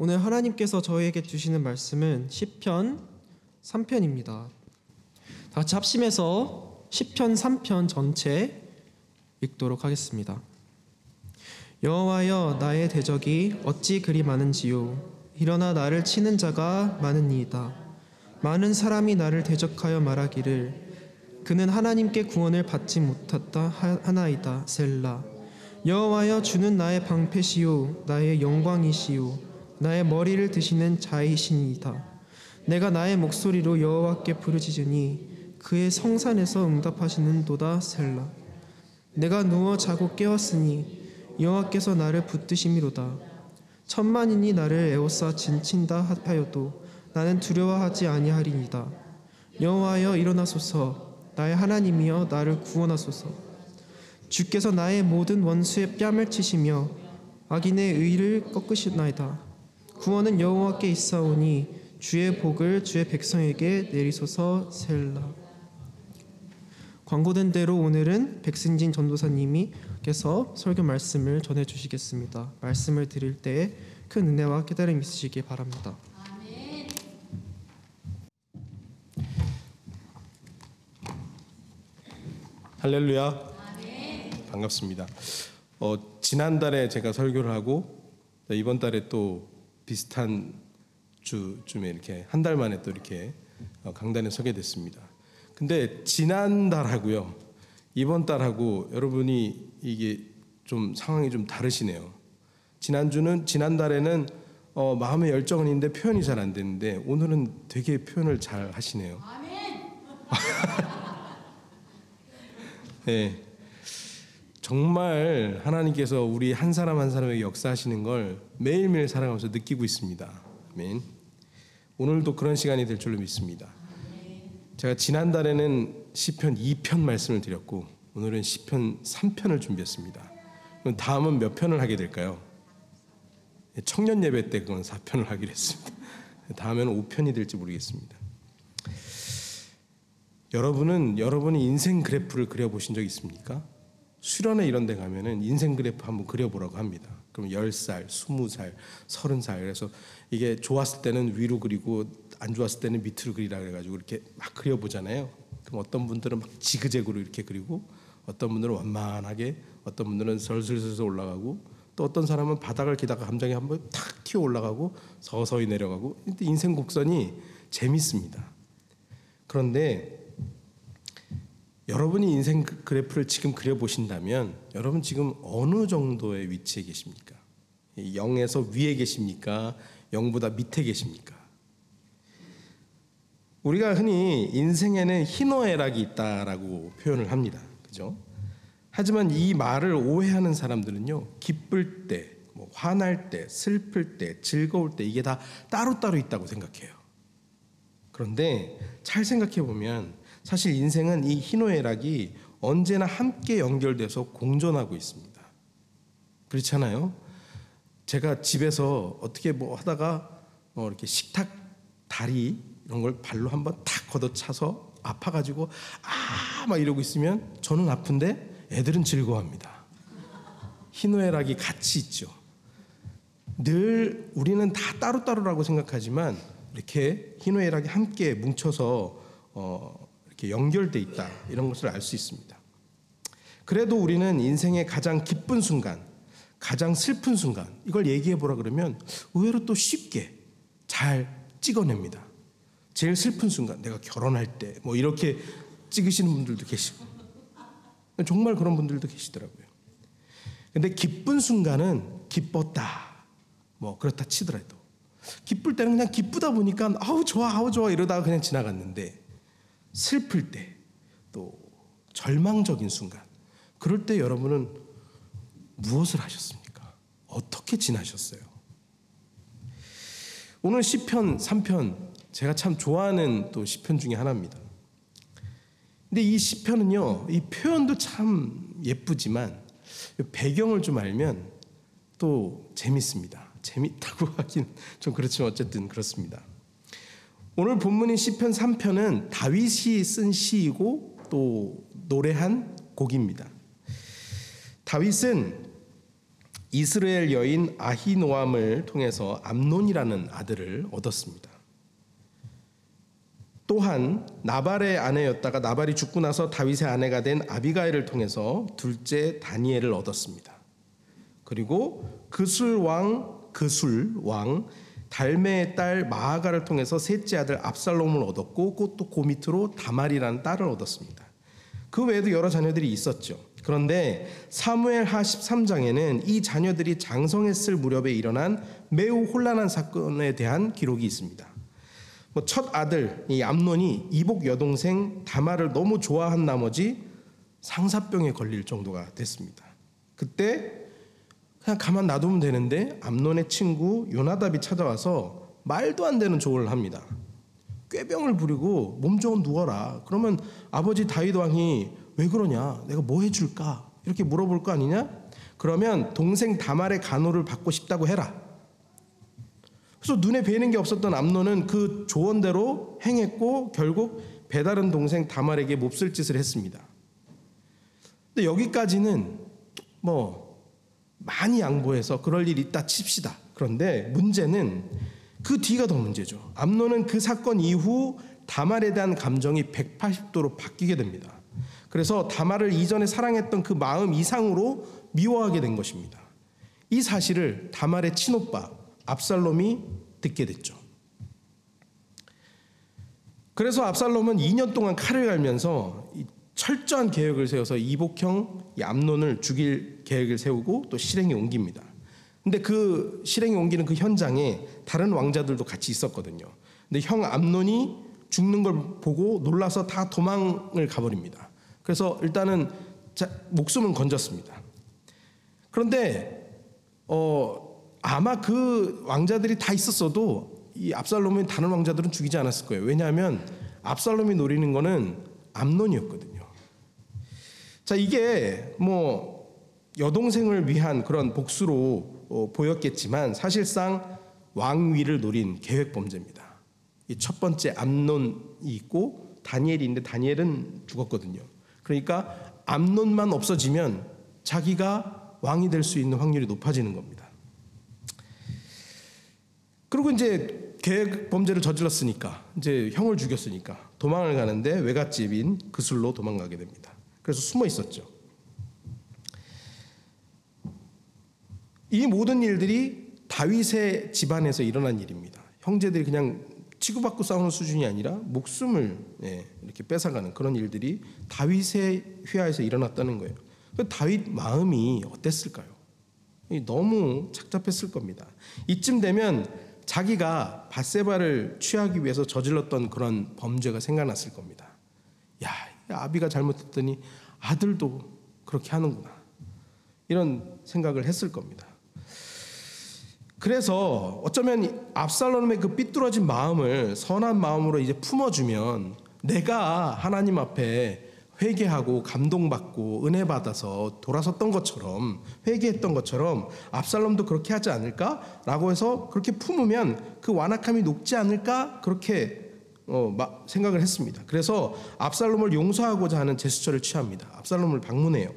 오늘 하나님께서 저희에게 주시는 말씀은 시편 3편입니다. 다 같이 합심해서 시편 3편 전체 읽도록 하겠습니다. 여호와여 나의 대적이 어찌 그리 많은지요? 일어나 나를 치는 자가 많으니이다. 많은 사람이 나를 대적하여 말하기를 그는 하나님께 구원을 받지 못했다 하- 하나이다. 셀라. 여호와여 주는 나의 방패시요 나의 영광이시요 나의 머리를 드시는 자이시니이다. 내가 나의 목소리로 여호와께 부르짖으니 그의 성산에서 응답하시는도다 셀라. 내가 누워 자고 깨었으니 여호와께서 나를 붙드심이로다. 천만인이 나를 에워싸 진친다 하여도 나는 두려워하지 아니하리이다. 여호와여 일어나소서. 나의 하나님이여 나를 구원하소서. 주께서 나의 모든 원수의 뺨을 치시며 악인의 의를 꺾으시나이다 구원은 여호와께 있사오니 주의 복을 주의 백성에게 내리소서 셀라 광고된 대로 오늘은 백승진 전도사님이께서 설교 말씀을 전해 주시겠습니다. 말씀을 드릴 때 큰 은혜와 깨달음 있으시기 바랍니다. 할렐루야. 반갑습니다. 어, 지난달에 제가 설교를 하고 이번 달에 또 비슷한 주쯤에 이렇게 한 달 만에 또 이렇게 어, 강단에 서게 됐습니다. 근데 지난달하고요. 이번 달하고 여러분이 이게 좀 상황이 좀 다르시네요. 지난주는 지난달에는 어, 마음의 열정은 있는데 표현이 잘 안 되는데 오늘은 되게 표현을 잘 하시네요. 네. 정말 하나님께서 우리 한 사람 한 사람에게 역사하시는 걸 매일매일 살아가면서 느끼고 있습니다. 아멘. 오늘도 그런 시간이 될 줄로 믿습니다. 제가 지난달에는 시편 2편 말씀을 드렸고 오늘은 시편 3편을 준비했습니다. 그럼 다음은 몇 편을 하게 될까요? 청년 예배 때 그건 4편을 하기로 했습니다. 다음에는 5편이 될지 모르겠습니다. 여러분은 여러분의 인생 그래프를 그려보신 적 있습니까? 수련회 이런 데 가면은 인생 그래프 한번 그려보라고 합니다. 그럼 10살, 20살, 30살. 그래서 이게 좋았을 때는 위로 그리고 안 좋았을 때는 밑으로 그리라 그래가지고 이렇게 막 그려보잖아요. 그럼 어떤 분들은 막 지그재그로 이렇게 그리고 어떤 분들은 완만하게 어떤 분들은 설슬슬슬 올라가고 또 어떤 사람은 바닥을 기다가 감정이 한번 탁 튀어 올라가고 서서히 내려가고 인생 곡선이 재밌습니다. 그런데 여러분이 인생 그- 그래프를 지금 그려보신다면 여러분 지금 어느 정도의 위치에 계십니까? 0에서 위에 계십니까? 0보다 밑에 계십니까? 우리가 흔히 인생에는 희노애락이 있다라고 표현을 합니다. 그죠? 하지만 이 말을 오해하는 사람들은요, 기쁠 때, 뭐 화날 때, 슬플 때, 즐거울 때 이게 다 따로따로 있다고 생각해요. 그런데 잘 생각해 보면 사실 인생은 이 희노애락이 언제나 함께 연결돼서 공존하고 있습니다. 그렇잖아요. 제가 집에서 어떻게 뭐 하다가 뭐 이렇게 식탁 다리 이런 걸 발로 한번 탁 걷어차서 아파가지고 아 막 이러고 있으면 저는 아픈데 애들은 즐거워합니다. 희노애락이 같이 있죠. 늘 우리는 다 따로따로라고 생각하지만 이렇게 희노애락이 함께 뭉쳐서 어, 이렇게 연결돼 있다 이런 것을 알 수 있습니다. 그래도 우리는 인생의 가장 기쁜 순간, 가장 슬픈 순간 이걸 얘기해 보라 그러면 의외로 또 쉽게 잘 찍어냅니다. 제일 슬픈 순간, 내가 결혼할 때 뭐 이렇게 찍으시는 분들도 계시고 정말 그런 분들도 계시더라고요. 근데 기쁜 순간은 기뻤다. 뭐 그렇다 치더라도 기쁠 때는 그냥 기쁘다 보니까 아우 좋아 아우 좋아 이러다가 그냥 지나갔는데 슬플 때 또 절망적인 순간 그럴 때 여러분은 무엇을 하셨습니까? 어떻게 지나셨어요? 오늘 시편 3편 제가 참 좋아하는 또 시편 중에 하나입니다. 근데 이 시편은요, 이 표현도 참 예쁘지만 배경을 좀 알면 또 재밌습니다. 재밌다고 하긴 좀 그렇지만 어쨌든 그렇습니다. 오늘 본문인 시편 3편은 다윗이 쓴 시이고 또 노래한 곡입니다. 다윗은 이스라엘 여인 아히노암을 통해서 암논이라는 아들을 얻었습니다. 또한 나발의 아내였다가 나발이 죽고 나서 다윗의 아내가 된 아비가일을 통해서 둘째 다니엘을 얻었습니다. 그리고 그술 왕 그술 왕 달메의 딸 마아가를 통해서 셋째 아들 압살롬을 얻었고 그것도 그 밑으로 다말이라는 딸을 얻었습니다. 그 외에도 여러 자녀들이 있었죠. 그런데 사무엘 하 13장에는 이 자녀들이 장성했을 무렵에 일어난 매우 혼란한 사건에 대한 기록이 있습니다. 뭐첫 아들 이 암논이 이복 여동생 다말을 너무 좋아한 나머지 상사병에 걸릴 정도가 됐습니다. 그때 그냥 가만 놔두면 되는데 암논의 친구 요나답이 찾아와서 말도 안 되는 조언을 합니다. 꾀병을 부리고 몸 좀 누워라. 그러면 아버지 다윗 왕이 왜 그러냐? 내가 뭐 해줄까? 이렇게 물어볼 거 아니냐? 그러면 동생 다말의 간호를 받고 싶다고 해라. 그래서 눈에 뵈는 게 없었던 암논은 그 조언대로 행했고 결국 배다른 동생 다말에게 몹쓸 짓을 했습니다. 근데 여기까지는 뭐 많이 양보해서 그럴 일 있다 칩시다. 그런데 문제는 그 뒤가 더 문제죠. 암논은 그 사건 이후 다말에 대한 감정이 180도로 바뀌게 됩니다. 그래서 다말을 이전에 사랑했던 그 마음 이상으로 미워하게 된 것입니다. 이 사실을 다말의 친오빠 압살롬이 듣게 됐죠. 그래서 압살롬은 2년 동안 칼을 갈면서 이 철저한 계획을 세워서 이복형 이 암논을 죽일 계획을 세우고 또 실행에 옮깁니다. 근데 그 실행에 옮기는 그 현장에 다른 왕자들도 같이 있었거든요. 근데 형 암논이 죽는 걸 보고 놀라서 다 도망을 가버립니다. 그래서 일단은 자, 목숨은 건졌습니다. 그런데 어 아마 그 왕자들이 다 있었어도 이 압살롬의 다른 왕자들은 죽이지 않았을 거예요. 왜냐하면 압살롬이 노리는 거는 암논이었거든요. 자 이게 뭐 여동생을 위한 그런 복수로 어, 보였겠지만 사실상 왕위를 노린 계획 범죄입니다. 이첫 번째 암논이 있고 다니엘이 있는데 다니엘은 죽었거든요. 그러니까 암논만 없어지면 자기가 왕이 될 수 있는 확률이 높아지는 겁니다. 그리고 이제 계획 범죄를 저질렀으니까 이제 형을 죽였으니까 도망을 가는데 외갓집인 그술로 도망가게 됩니다. 그래서 숨어 있었죠. 이 모든 일들이 다윗의 집안에서 일어난 일입니다. 형제들이 그냥 치고받고 싸우는 수준이 아니라 목숨을 예, 이렇게 뺏어가는 그런 일들이 다윗의 휘하에서 일어났다는 거예요. 그 다윗 마음이 어땠을까요? 너무 착잡했을 겁니다. 이쯤 되면 자기가 바세바를 취하기 위해서 저질렀던 그런 범죄가 생각났을 겁니다. 야, 아비가 잘못했더니 아들도 그렇게 하는구나. 이런 생각을 했을 겁니다. 그래서 어쩌면 압살롬의 그 삐뚤어진 마음을 선한 마음으로 이제 품어주면 내가 하나님 앞에 회개하고 감동받고 은혜 받아서 돌아섰던 것처럼 회개했던 것처럼 압살롬도 그렇게 하지 않을까라고 해서 그렇게 품으면 그 완악함이 녹지 않을까 그렇게 어, 생각을 했습니다. 그래서 압살롬을 용서하고자 하는 제스처를 취합니다. 압살롬을 방문해요.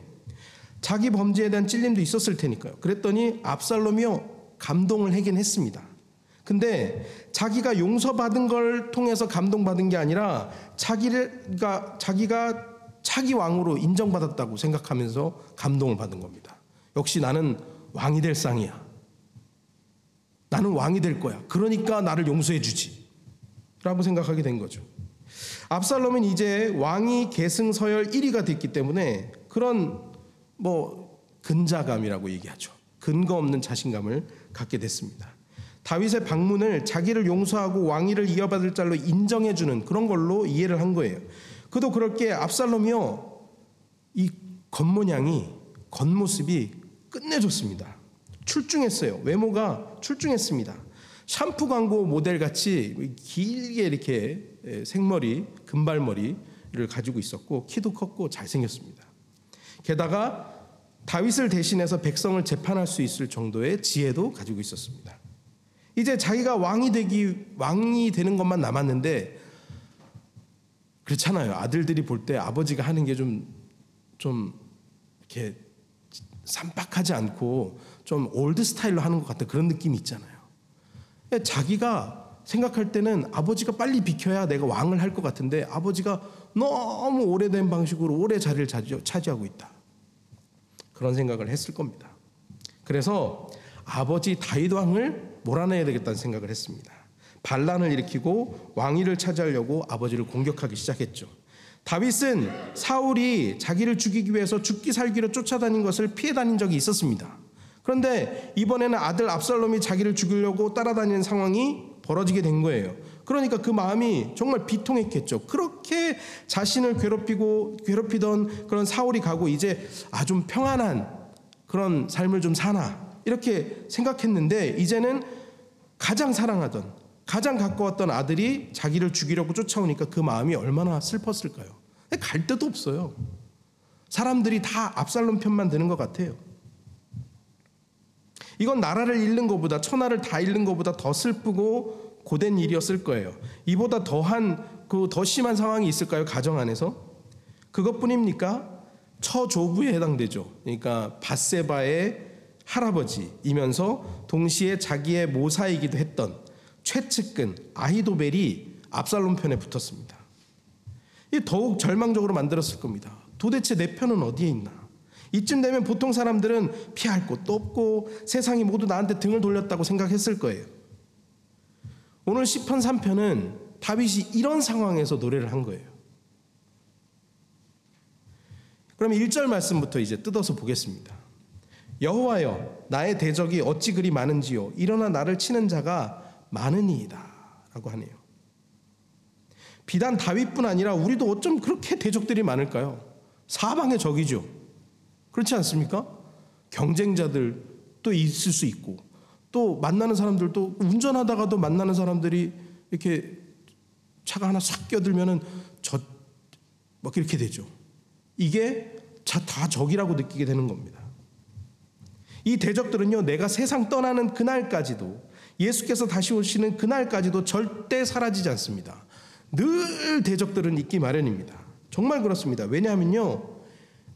자기 범죄에 대한 찔림도 있었을 테니까요. 그랬더니 압살롬이요 감동을 하긴 했습니다. 근데 자기가 용서받은 걸 통해서 감동받은 게 아니라 자기가 자기가 차기 왕으로 인정받았다고 생각하면서 감동을 받은 겁니다. 역시 나는 왕이 될 상이야. 나는 왕이 될 거야. 그러니까 나를 용서해 주지. 라고 생각하게 된 거죠. 압살롬은 이제 왕이 계승 서열 1위가 됐기 때문에 그런 뭐 근자감이라고 얘기하죠. 근거 없는 자신감을 갖게 됐습니다. 다윗의 방문을 자기를 용서하고 왕위를 이어받을 자로 인정해 주는 그런 걸로 이해를 한 거예요. 그도 그렇게 압살롬이요 이 겉모양이 겉모습이 끝내줬습니다. 출중했어요. 외모가 출중했습니다. 샴푸 광고 모델 같이 길게 이렇게 생머리, 금발머리를 가지고 있었고 키도 컸고 잘생겼습니다. 게다가 다윗을 대신해서 백성을 재판할 수 있을 정도의 지혜도 가지고 있었습니다. 이제 자기가 왕이 되기 왕이 되는 것만 남았는데 그렇잖아요. 아들들이 볼 때 아버지가 하는 게 좀좀 이렇게 쌈박하지 않고 좀 old style로 하는 것 같은 그런 느낌이 있잖아요. 자기가 생각할 때는 아버지가 빨리 비켜야 내가 왕을 할 것 같은데 아버지가 너무 오래된 방식으로 오래 자리를 차지- 차지하고 있다. 그런 생각을 했을 겁니다. 그래서 아버지 다윗 왕을 몰아내야 되겠다는 생각을 했습니다. 반란을 일으키고 왕위를 차지하려고 아버지를 공격하기 시작했죠. 다윗은 사울이 자기를 죽이기 위해서 죽기 살기로 쫓아다닌 것을 피해 다닌 적이 있었습니다. 그런데 이번에는 아들 압살롬이 자기를 죽이려고 따라다니는 상황이 벌어지게 된 거예요. 그러니까 그 마음이 정말 비통했겠죠. 그렇게 자신을 괴롭히고 괴롭히던 그런 사울이 가고 이제 아 좀 평안한 그런 삶을 좀 사나 이렇게 생각했는데 이제는 가장 사랑하던 가장 가까웠던 아들이 자기를 죽이려고 쫓아오니까 그 마음이 얼마나 슬펐을까요? 갈 데도 없어요. 사람들이 다 압살롬 편만 드는 것 같아요. 이건 나라를 잃는 것보다 천하를 다 잃는 것보다 더 슬프고 고된 일이었을 거예요. 이보다 더한 그 더 심한 상황이 있을까요? 가정 안에서 그것뿐입니까? 처조부에 해당되죠. 그러니까 바세바의 할아버지이면서 동시에 자기의 모사이기도 했던 최측근 아히도벨이 압살롬 편에 붙었습니다. 이 더욱 절망적으로 만들었을 겁니다. 도대체 내 편은 어디에 있나? 이쯤 되면 보통 사람들은 피할 곳도 없고 세상이 모두 나한테 등을 돌렸다고 생각했을 거예요. 오늘 시편 3편은 다윗이 이런 상황에서 노래를 한 거예요. 그럼 1절 말씀부터 이제 뜯어서 보겠습니다. 여호와여 나의 대적이 어찌 그리 많은지요 일어나 나를 치는 자가 많으니이다라고 하네요. 비단 다윗뿐 아니라 우리도 어쩜 그렇게 대적들이 많을까요? 사방의 적이죠. 그렇지 않습니까? 경쟁자들 또 있을 수 있고 또 만나는 사람들도 운전하다가도 만나는 사람들이 이렇게 차가 하나 싹 껴들면은 저 막 이렇게 되죠. 이게 다 적이라고 느끼게 되는 겁니다. 이 대적들은요, 내가 세상 떠나는 그날까지도 예수께서 다시 오시는 그날까지도 절대 사라지지 않습니다. 늘 대적들은 있기 마련입니다. 정말 그렇습니다. 왜냐하면요,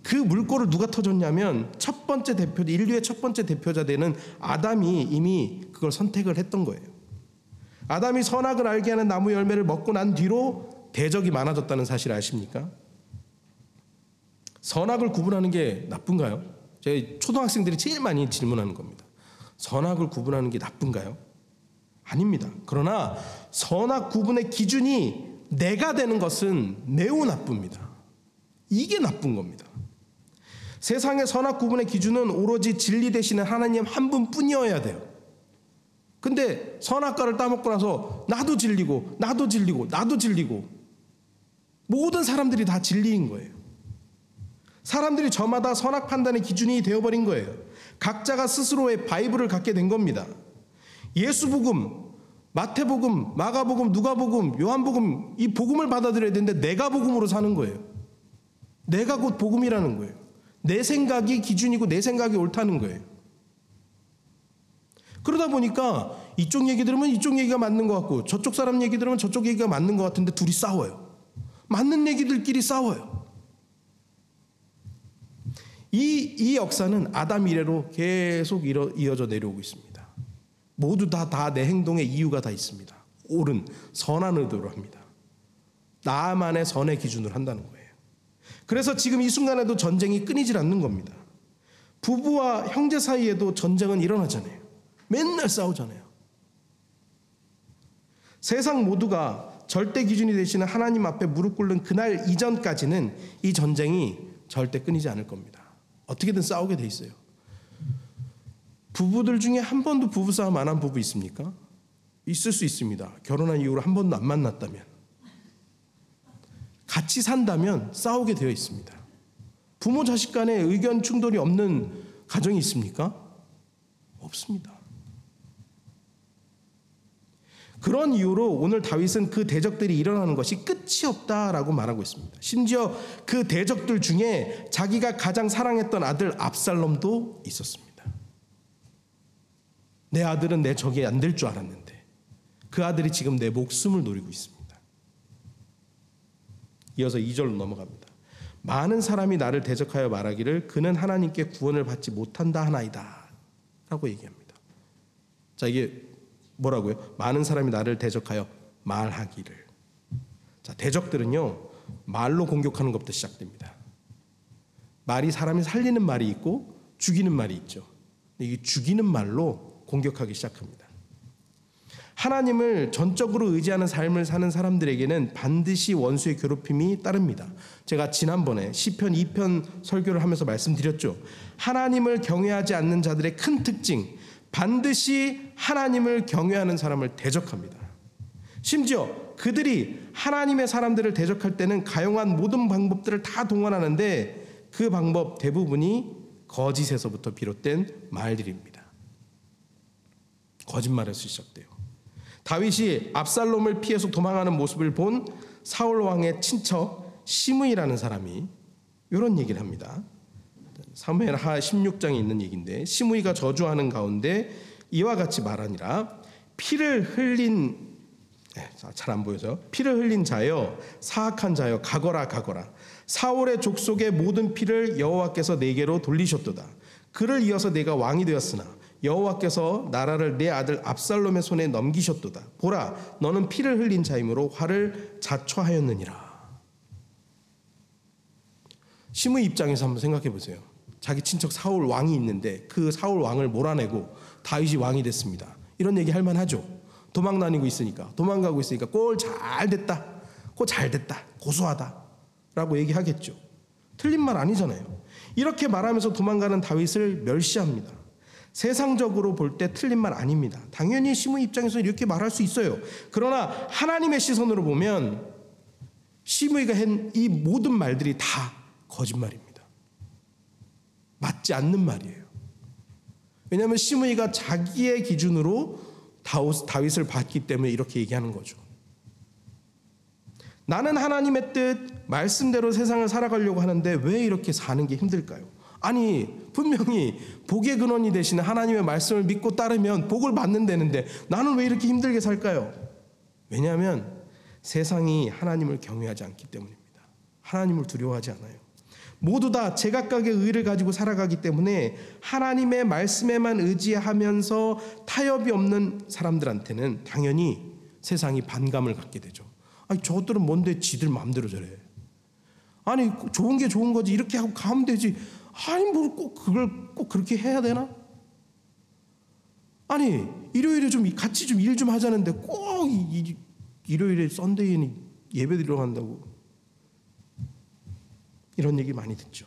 그 물꼬를 누가 터졌냐면 첫 번째 대표, 인류의 첫 번째 대표자 되는 아담이 이미 그걸 선택을 했던 거예요. 아담이 선악을 알게 하는 나무 열매를 먹고 난 뒤로 대적이 많아졌다는 사실 아십니까? 선악을 구분하는 게 나쁜가요? 제 초등학생들이 제일 많이 질문하는 겁니다. 선악을 구분하는 게 나쁜가요? 아닙니다. 그러나 선악 구분의 기준이 내가 되는 것은 매우 나쁩니다. 이게 나쁜 겁니다. 세상의 선악 구분의 기준은 오로지 진리 되시는 하나님 한 분뿐이어야 돼요. 근데 선악과를 따먹고 나서 나도 진리고 나도 진리고 나도 진리고 모든 사람들이 다 진리인 거예요. 사람들이 저마다 선악 판단의 기준이 되어버린 거예요. 각자가 스스로의 바이블을 갖게 된 겁니다. 예수복음, 마태복음, 마가복음, 누가복음, 요한복음 이 복음을 받아들여야 되는데 내가 복음으로 사는 거예요. 내가 곧 복음이라는 거예요. 내 생각이 기준이고 내 생각이 옳다는 거예요. 그러다 보니까 이쪽 얘기 들으면 이쪽 얘기가 맞는 것 같고 저쪽 사람 얘기 들으면 저쪽 얘기가 맞는 것 같은데 둘이 싸워요. 맞는 얘기들끼리 싸워요. 이, 이 역사는 아담 이래로 계속 이어, 이어져 내려오고 있습니다. 모두 다 다 내 행동에 이유가 다 있습니다. 옳은 선한 의도로 합니다. 나만의 선의 기준으로 한다는 거예요. 그래서 지금 이 순간에도 전쟁이 끊이질 않는 겁니다. 부부와 형제 사이에도 전쟁은 일어나잖아요. 맨날 싸우잖아요. 세상 모두가 절대 기준이 되시는 하나님 앞에 무릎 꿇는 그날 이전까지는 이 전쟁이 절대 끊이지 않을 겁니다. 어떻게든 싸우게 돼 있어요. 부부들 중에 한 번도 부부싸움 안 한 부부 있습니까? 있을 수 있습니다. 결혼한 이후로 한 번도 안 만났다면. 같이 산다면 싸우게 되어 있습니다. 부모 자식 간에 의견 충돌이 없는 가정이 있습니까? 없습니다. 그런 이유로 오늘 다윗은 그 대적들이 일어나는 것이 끝이 없다라고 말하고 있습니다. 심지어 그 대적들 중에 자기가 가장 사랑했던 아들 압살롬도 있었습니다. 내 아들은 내 적이 안 될 줄 알았는데 그 아들이 지금 내 목숨을 노리고 있습니다. 이어서 2절로 넘어갑니다. 많은 사람이 나를 대적하여 말하기를 그는 하나님께 구원을 받지 못한다 하나이다. 라고 얘기합니다. 자, 이게 뭐라고요? 많은 사람이 나를 대적하여 말하기를. 자, 대적들은요. 말로 공격하는 것부터 시작됩니다. 말이 사람이 살리는 말이 있고 죽이는 말이 있죠. 이 죽이는 말로 공격하기 시작합니다. 하나님을 전적으로 의지하는 삶을 사는 사람들에게는 반드시 원수의 괴롭힘이 따릅니다. 제가 지난번에 시편 2편 설교를 하면서 말씀드렸죠. 하나님을 경외하지 않는 자들의 큰 특징, 반드시 하나님을 경외하는 사람을 대적합니다. 심지어 그들이 하나님의 사람들을 대적할 때는 가용한 모든 방법들을 다 동원하는데 그 방법 대부분이 거짓에서부터 비롯된 말들입니다. 거짓말에서 시작돼요. 다윗이 압살롬을 피해서 도망하는 모습을 본 사울 왕의 친척 시므이라는 사람이 이런 얘기를 합니다. 사무엘 하 16장에 있는 얘기인데 시므이가 저주하는 가운데 이와 같이 말하니라. 피를 흘린 잘 안 보여서. 피를 흘린 자여 사악한 자여 가거라 가거라. 사울의 족속의 모든 피를 여호와께서 내게로 돌리셨도다. 그를 이어서 내가 왕이 되었으나 여호와께서 나라를 내 아들 압살롬의 손에 넘기셨도다. 보라 너는 피를 흘린 자이므로 화를 자초하였느니라. 시므 입장에서 한번 생각해 보세요. 자기 친척 사울 왕이 있는데 그 사울 왕을 몰아내고 다윗이 왕이 됐습니다. 이런 얘기 할 만하죠? 도망 다니고 있으니까 도망가고 있으니까 꼴 잘 됐다 꼴 잘 됐다 고소하다라고 얘기하겠죠. 틀린 말 아니잖아요. 이렇게 말하면서 도망가는 다윗을 멸시합니다 세상적으로 볼 때 틀린 말 아닙니다 당연히 시므 입장에서 이렇게 말할 수 있어요 그러나 하나님의 시선으로 보면 시므이가 한 이 모든 말들이 다 거짓말입니다 맞지 않는 말이에요 왜냐하면 시므이가 자기의 기준으로 다윗을 봤기 때문에 이렇게 얘기하는 거죠. 나는 하나님의 뜻, 말씀대로 세상을 살아가려고 하는데 왜 이렇게 사는 게 힘들까요? 아니, 분명히 복의 근원이 되시는 하나님의 말씀을 믿고 따르면 복을 받는다는데 나는 왜 이렇게 힘들게 살까요? 왜냐하면 세상이 하나님을 경외하지 않기 때문입니다. 하나님을 두려워하지 않아요. 모두 다 제각각의 의를 가지고 살아가기 때문에 하나님의 말씀에만 의지하면서 타협이 없는 사람들한테는 당연히 세상이 반감을 갖게 되죠. 아니 저들은 뭔데 지들 마음대로 저래. 아니 좋은 게 좋은 거지 이렇게 하고 가면 되지. 아니 뭘 꼭 그걸 꼭 그렇게 해야 되나? 아니 일요일에 좀 같이 좀 일 좀 하자는데 꼭 일요일에 썬데이는 예배 드리러 간다고 이런 얘기 많이 듣죠.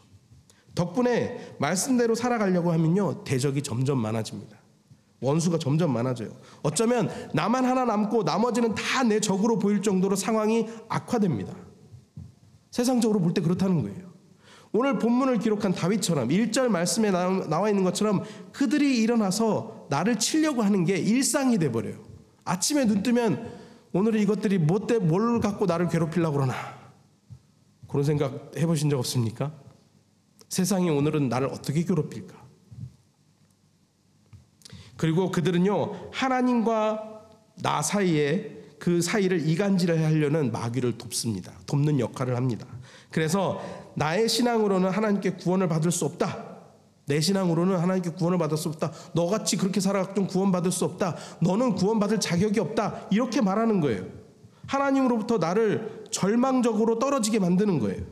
덕분에 말씀대로 살아가려고 하면요 대적이 점점 많아집니다. 원수가 점점 많아져요. 어쩌면 나만 하나 남고 나머지는 다 내 적으로 보일 정도로 상황이 악화됩니다. 세상적으로 볼 때 그렇다는 거예요. 오늘 본문을 기록한 다윗처럼 1절 말씀에 나와 있는 것처럼 그들이 일어나서 나를 치려고 하는 게 일상이 돼 버려요. 아침에 눈 뜨면 오늘 이것들이 뭘 갖고 나를 괴롭히려고 그러나 그런 생각 해보신 적 없습니까? 세상이 오늘은 나를 어떻게 괴롭힐까? 그리고 그들은요, 하나님과 나 사이에 그 사이를 이간질을 하려는 마귀를 돕습니다. 돕는 역할을 합니다. 그래서 나의 신앙으로는 하나님께 구원을 받을 수 없다. 내 신앙으로는 하나님께 구원을 받을 수 없다. 너같이 그렇게 살아좀 구원받을 수 없다. 너는 구원받을 자격이 없다. 이렇게 말하는 거예요. 하나님으로부터 나를 절망적으로 떨어지게 만드는 거예요.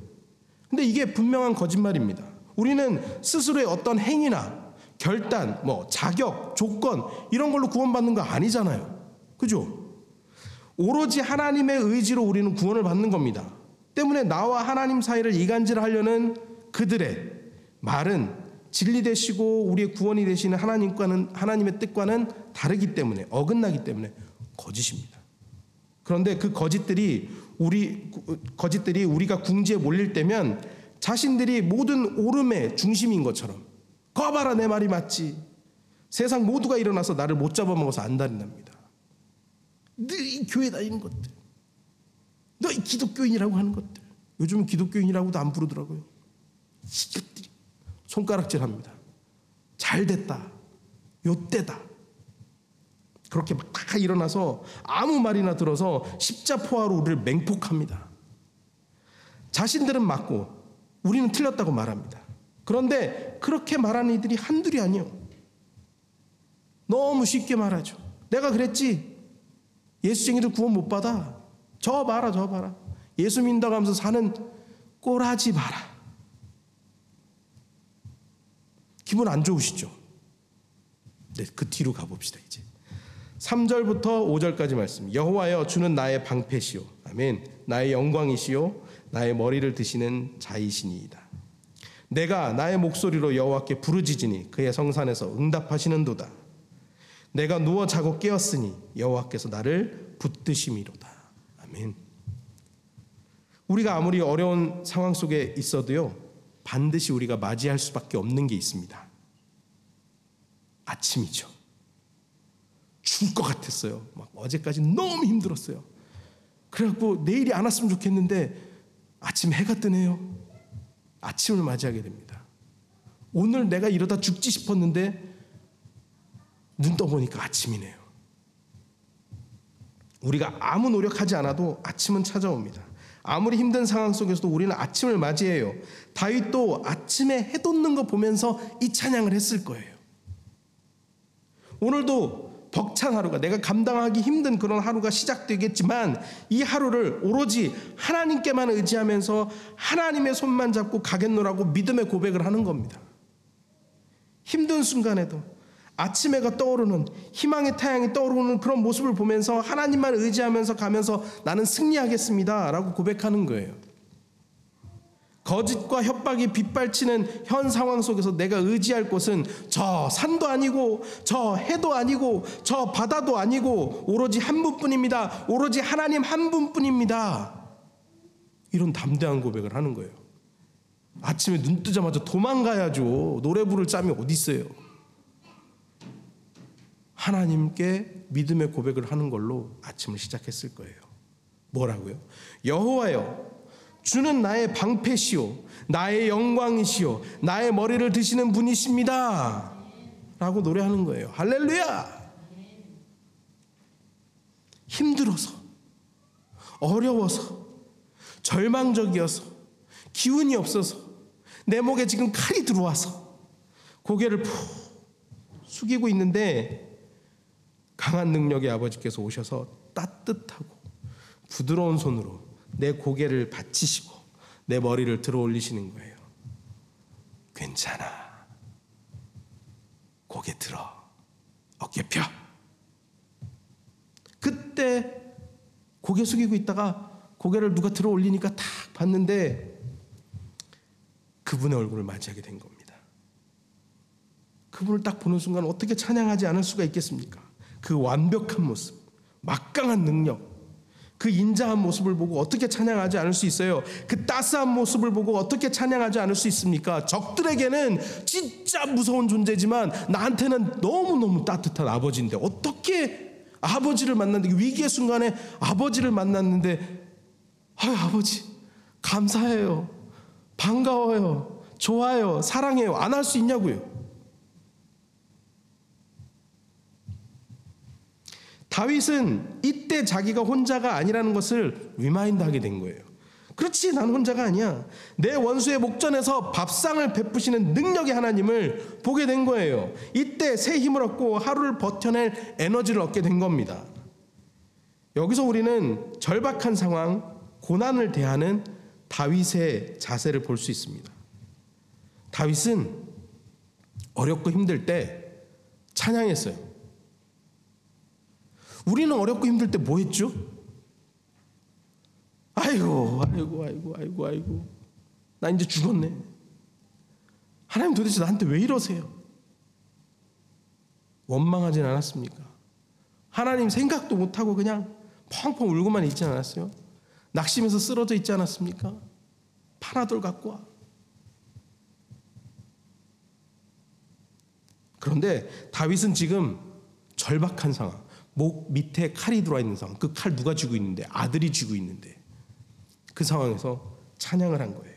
근데 이게 분명한 거짓말입니다. 우리는 스스로의 어떤 행위나 결단, 뭐 자격, 조건 이런 걸로 구원받는 거 아니잖아요. 그죠? 오로지 하나님의 의지로 우리는 구원을 받는 겁니다. 때문에 나와 하나님 사이를 이간질하려는 그들의 말은 진리 되시고 우리의 구원이 되시는 하나님과는 하나님의 뜻과는 다르기 때문에 어긋나기 때문에 거짓입니다. 그런데 그 거짓들이 우리 거짓들이 우리가 궁지에 몰릴 때면 자신들이 모든 오름의 중심인 것처럼 거봐라 내 말이 맞지. 세상 모두가 일어나서 나를 못 잡아먹어서 안달이납니다. 너이 교회 다니는 것들, 너이 기독교인이라고 하는 것들. 요즘은 기독교인이라고도 안 부르더라고요. 이것들이 손가락질 합니다. 잘 됐다. 요 때다. 그렇게 막 일어나서 아무 말이나 들어서 십자포화로 우리를 맹폭합니다. 자신들은 맞고 우리는 틀렸다고 말합니다. 그런데 그렇게 말하는 이들이 한둘이 아니요. 너무 쉽게 말하죠. 내가 그랬지. 예수쟁이들 구원 못 받아. 저 봐라, 저 봐라. 예수 믿는다고 하면서 사는 꼴하지 마라. 기분 안 좋으시죠? 네, 그 뒤로 가봅시다, 이제. 3절부터 5절까지 말씀. 여호와여 주는 나의 방패시요. 아멘. 나의 영광이시요. 나의 머리를 드시는 자이시니이다. 내가 나의 목소리로 여호와께 부르짖으니 그의 성산에서 응답하시는도다. 내가 누워 자고 깨었으니 여호와께서 나를 붙드심이로다. 아멘. 우리가 아무리 어려운 상황 속에 있어도요. 반드시 우리가 맞이할 수밖에 없는 게 있습니다. 아침이죠. 죽을 것 같았어요. 막 어제까지 너무 힘들었어요. 그래갖고 내일이 안 왔으면 좋겠는데 아침 해가 뜨네요. 아침을 맞이하게 됩니다. 오늘 내가 이러다 죽지 싶었는데 눈 떠보니까 아침이네요. 우리가 아무 노력하지 않아도 아침은 찾아옵니다. 아무리 힘든 상황 속에서도 우리는 아침을 맞이해요. 다윗도 아침에 해 돋는 거 보면서 이 찬양을 했을 거예요. 오늘도 벅찬 하루가 내가 감당하기 힘든 그런 하루가 시작되겠지만 이 하루를 오로지 하나님께만 의지하면서 하나님의 손만 잡고 가겠노라고 믿음의 고백을 하는 겁니다. 힘든 순간에도 아침 해가 떠오르는 희망의 태양이 떠오르는 그런 모습을 보면서 하나님만 의지하면서 가면서 나는 승리하겠습니다라고 고백하는 거예요. 거짓과 협박이 빗발치는 현 상황 속에서 내가 의지할 곳은 저 산도 아니고 저 해도 아니고 저 바다도 아니고 오로지 한 분뿐입니다. 오로지 하나님 한 분뿐입니다. 이런 담대한 고백을 하는 거예요. 아침에 눈 뜨자마자 도망가야죠. 노래 부를 짬이 어디 있어요? 하나님께 믿음의 고백을 하는 걸로 아침을 시작했을 거예요. 뭐라고요? 여호와여 주는 나의 방패시오 나의 영광이시오 나의 머리를 드시는 분이십니다. 라고 노래하는 거예요. 할렐루야. 힘들어서 어려워서 절망적이어서 기운이 없어서 내 목에 지금 칼이 들어와서 고개를 푹 숙이고 있는데 강한 능력의 아버지께서 오셔서 따뜻하고 부드러운 손으로 내 고개를 받치시고 내 머리를 들어 올리시는 거예요. 괜찮아. 고개 들어. 어깨 펴. 그때 고개 숙이고 있다가 고개를 누가 들어 올리니까 탁 봤는데 그분의 얼굴을 맞이하게 된 겁니다. 그분을 딱 보는 순간 어떻게 찬양하지 않을 수가 있겠습니까? 그 완벽한 모습, 막강한 능력, 그 인자한 모습을 보고 어떻게 찬양하지 않을 수 있어요? 그 따스한 모습을 보고 어떻게 찬양하지 않을 수 있습니까? 적들에게는 진짜 무서운 존재지만 나한테는 너무너무 따뜻한 아버지인데 어떻게 아버지를 만났는데 위기의 순간에 아버지를 만났는데 아유 아버지 감사해요. 반가워요. 좋아요. 사랑해요. 안 할 수 있냐고요. 다윗은 이때 자기가 혼자가 아니라는 것을 remind하게 된 거예요. 그렇지, 난 혼자가 아니야. 내 원수의 목전에서 밥상을 베푸시는 능력의 하나님을 보게 된 거예요. 이때 새 힘을 얻고 하루를 버텨낼 에너지를 얻게 된 겁니다. 여기서 우리는 절박한 상황, 고난을 대하는 다윗의 자세를 볼 수 있습니다. 다윗은 어렵고 힘들 때 찬양했어요. 우리는 어렵고 힘들 때 뭐 했죠? 아이고, 아이고, 아이고, 아이고, 아이고. 나 이제 죽었네. 하나님 도대체 나한테 왜 이러세요? 원망하진 않았습니까? 하나님 생각도 못하고 그냥 펑펑 울고만 있지 않았어요? 낙심해서 쓰러져 있지 않았습니까? 파나돌 갖고 와. 그런데 다윗은 지금 절박한 상황, 목 밑에 칼이 들어와 있는 상황, 그 칼 누가 쥐고 있는데 아들이 쥐고 있는데 그 상황에서 찬양을 한 거예요.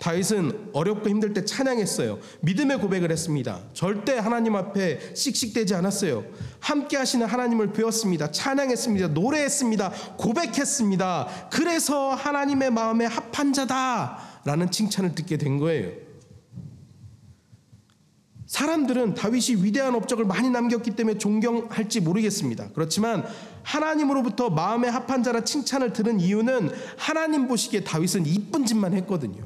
다윗은 어렵고 힘들 때 찬양했어요. 믿음의 고백을 했습니다. 절대 하나님 앞에 씩씩대지 않았어요. 함께 하시는 하나님을 배웠습니다. 찬양했습니다. 노래했습니다. 고백했습니다. 그래서 하나님의 마음에 합한 자다. 하다라는 칭찬을 듣게 된 거예요. 사람들은 다윗이 위대한 업적을 많이 남겼기 때문에 존경할지 모르겠습니다. 그렇지만 하나님으로부터 마음에 합한 자라 칭찬을 들은 이유는 하나님 보시기에 다윗은 이쁜 짓만 했거든요.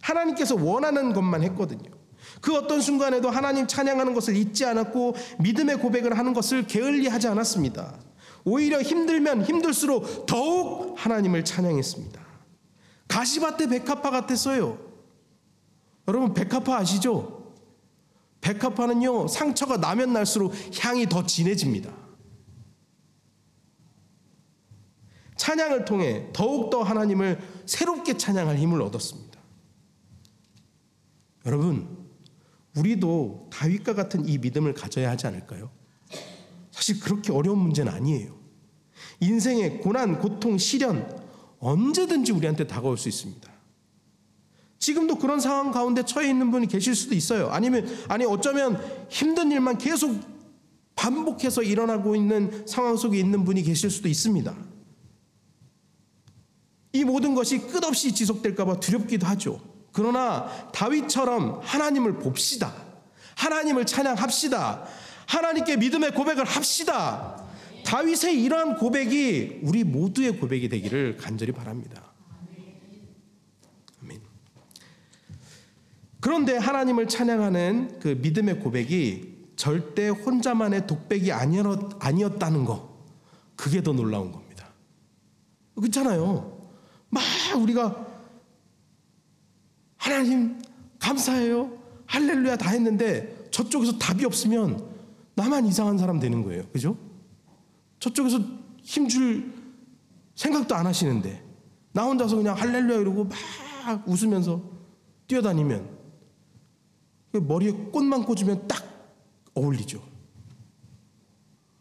하나님께서 원하는 것만 했거든요. 그 어떤 순간에도 하나님 찬양하는 것을 잊지 않았고 믿음의 고백을 하는 것을 게을리 하지 않았습니다. 오히려 힘들면 힘들수록 더욱 하나님을 찬양했습니다. 가시밭에 백합화 같았어요. 여러분 백합화 아시죠? 백합화는요 상처가 나면 날수록 향이 더 진해집니다. 찬양을 통해 더욱더 하나님을 새롭게 찬양할 힘을 얻었습니다. 여러분, 우리도 다윗과 같은 이 믿음을 가져야 하지 않을까요? 사실 그렇게 어려운 문제는 아니에요. 인생의 고난, 고통, 시련 언제든지 우리한테 다가올 수 있습니다. 지금도 그런 상황 가운데 처해 있는 분이 계실 수도 있어요. 아니면 아니 어쩌면 힘든 일만 계속 반복해서 일어나고 있는 상황 속에 있는 분이 계실 수도 있습니다. 이 모든 것이 끝없이 지속될까 봐 두렵기도 하죠. 그러나 다윗처럼 하나님을 봅시다. 하나님을 찬양합시다. 하나님께 믿음의 고백을 합시다. 다윗의 이러한 고백이 우리 모두의 고백이 되기를 간절히 바랍니다. 아멘. 그런데 하나님을 찬양하는 그 믿음의 고백이 절대 혼자만의 독백이 아니었, 아니었다는 거. 그게 더 놀라운 겁니다. 그렇잖아요. 막 우리가 하나님 감사해요. 할렐루야 다 했는데 저쪽에서 답이 없으면 나만 이상한 사람 되는 거예요. 그죠? 저쪽에서 힘 줄 생각도 안 하시는데 나 혼자서 그냥 할렐루야 이러고 막 웃으면서 뛰어다니면 그 머리에 꽃만 꽂으면 딱 어울리죠.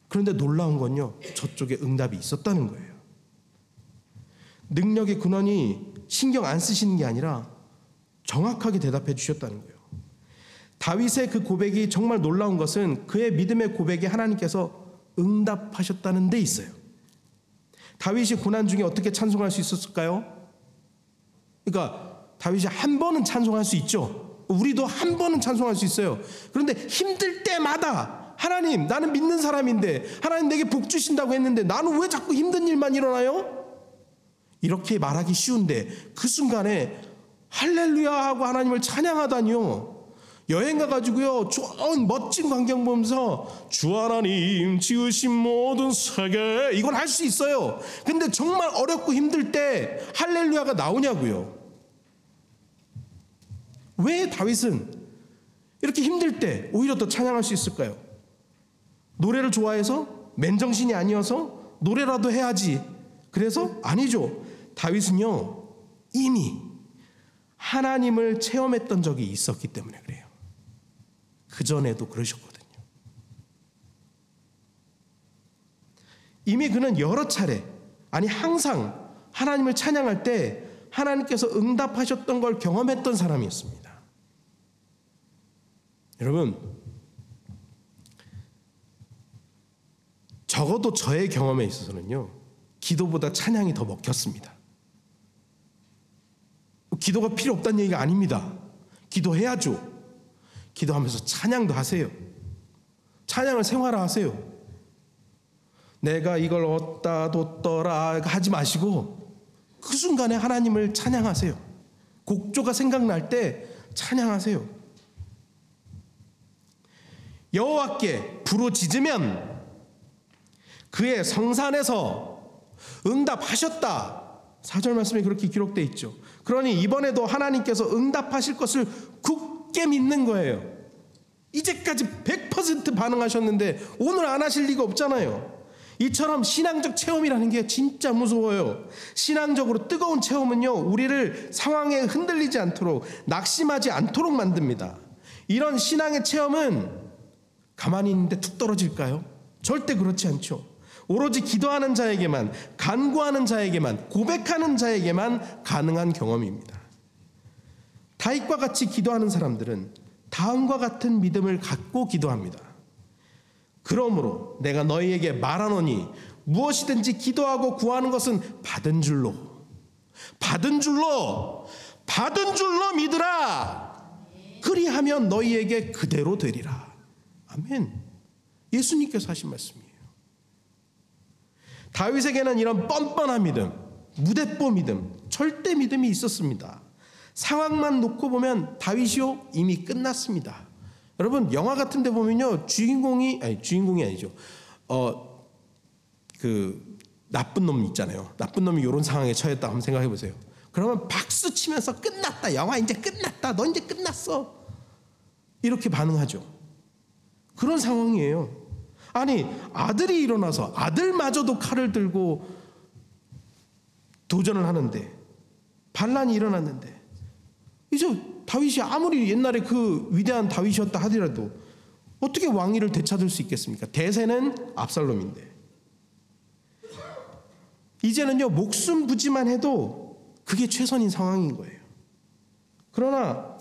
그런데 놀라운 건요. 저쪽에 응답이 있었다는 거예요. 능력의 근원이 신경 안 쓰시는 게 아니라 정확하게 대답해 주셨다는 거예요. 다윗의 그 고백이 정말 놀라운 것은 그의 믿음의 고백에 하나님께서 응답하셨다는 데 있어요. 다윗이 고난 중에 어떻게 찬송할 수 있었을까요? 그러니까 다윗이 한 번은 찬송할 수 있죠. 우리도 한 번은 찬송할 수 있어요. 그런데 힘들 때마다 하나님 나는 믿는 사람인데 하나님 내게 복 주신다고 했는데 나는 왜 자꾸 힘든 일만 일어나요? 이렇게 말하기 쉬운데 그 순간에 할렐루야 하고 하나님을 찬양하다니요. 여행 가가지고요, 좋은 멋진 광경 보면서 주 하나님 지으신 모든 세계 이건 할수 있어요. 근데 정말 어렵고 힘들 때 할렐루야가 나오냐고요. 왜 다윗은 이렇게 힘들 때 오히려 더 찬양할 수 있을까요? 노래를 좋아해서 맨정신이 아니어서 노래라도 해야지. 그래서 아니죠. 다윗은요 이미 하나님을 체험했던 적이 있었기 때문에 그래요. 그 전에도 그러셨거든요. 이미 그는 여러 차례 아니 항상 하나님을 찬양할 때 하나님께서 응답하셨던 걸 경험했던 사람이었습니다. 여러분 적어도 저의 경험에 있어서는요 기도보다 찬양이 더 먹혔습니다. 기도가 필요 없다는 얘기가 아닙니다. 기도해야죠. 기도하면서 찬양도 하세요. 찬양을 생활화하세요. 내가 이걸 얻다 뒀더라 하지 마시고 그 순간에 하나님을 찬양하세요. 곡조가 생각날 때 찬양하세요. 여호와께 부르짖으면 그의 성산에서 응답하셨다. 사절 말씀에 그렇게 기록되어 있죠. 그러니 이번에도 하나님께서 응답하실 것을 굳게 믿는 거예요. 이제까지 100% 반응하셨는데 오늘 안 하실 리가 없잖아요. 이처럼 신앙적 체험이라는 게 진짜 무서워요. 신앙적으로 뜨거운 체험은요, 우리를 상황에 흔들리지 않도록, 낙심하지 않도록 만듭니다. 이런 신앙의 체험은 가만히 있는데 툭 떨어질까요? 절대 그렇지 않죠. 오로지 기도하는 자에게만, 간구하는 자에게만, 고백하는 자에게만 가능한 경험입니다. 다윗과 같이 기도하는 사람들은 다음과 같은 믿음을 갖고 기도합니다. 그러므로 내가 너희에게 말하노니 무엇이든지 기도하고 구하는 것은 받은 줄로 받은 줄로 받은 줄로 믿으라. 그리하면 너희에게 그대로 되리라. 아멘. 예수님께서 하신 말씀이에요. 다윗에게는 이런 뻔뻔한 믿음, 무대뽀 믿음, 절대 믿음이 있었습니다. 상황만 놓고 보면 다윗이요 이미 끝났습니다. 여러분 영화 같은 데 보면요 주인공이 아니 주인공이 아니죠. 어 그 나쁜 놈 있잖아요. 나쁜 놈이 이런 상황에 처했다 한번 생각해 보세요. 그러면 박수 치면서 끝났다. 영화 이제 끝났다. 너 이제 끝났어. 이렇게 반응하죠. 그런 상황이에요. 아니 아들이 일어나서 아들마저도 칼을 들고 도전을 하는데 반란이 일어났는데 이제 다윗이 아무리 옛날에 그 위대한 다윗이었다 하더라도 어떻게 왕위를 되찾을 수 있겠습니까? 대세는 압살롬인데 이제는요 목숨 부지만 해도 그게 최선인 상황인 거예요. 그러나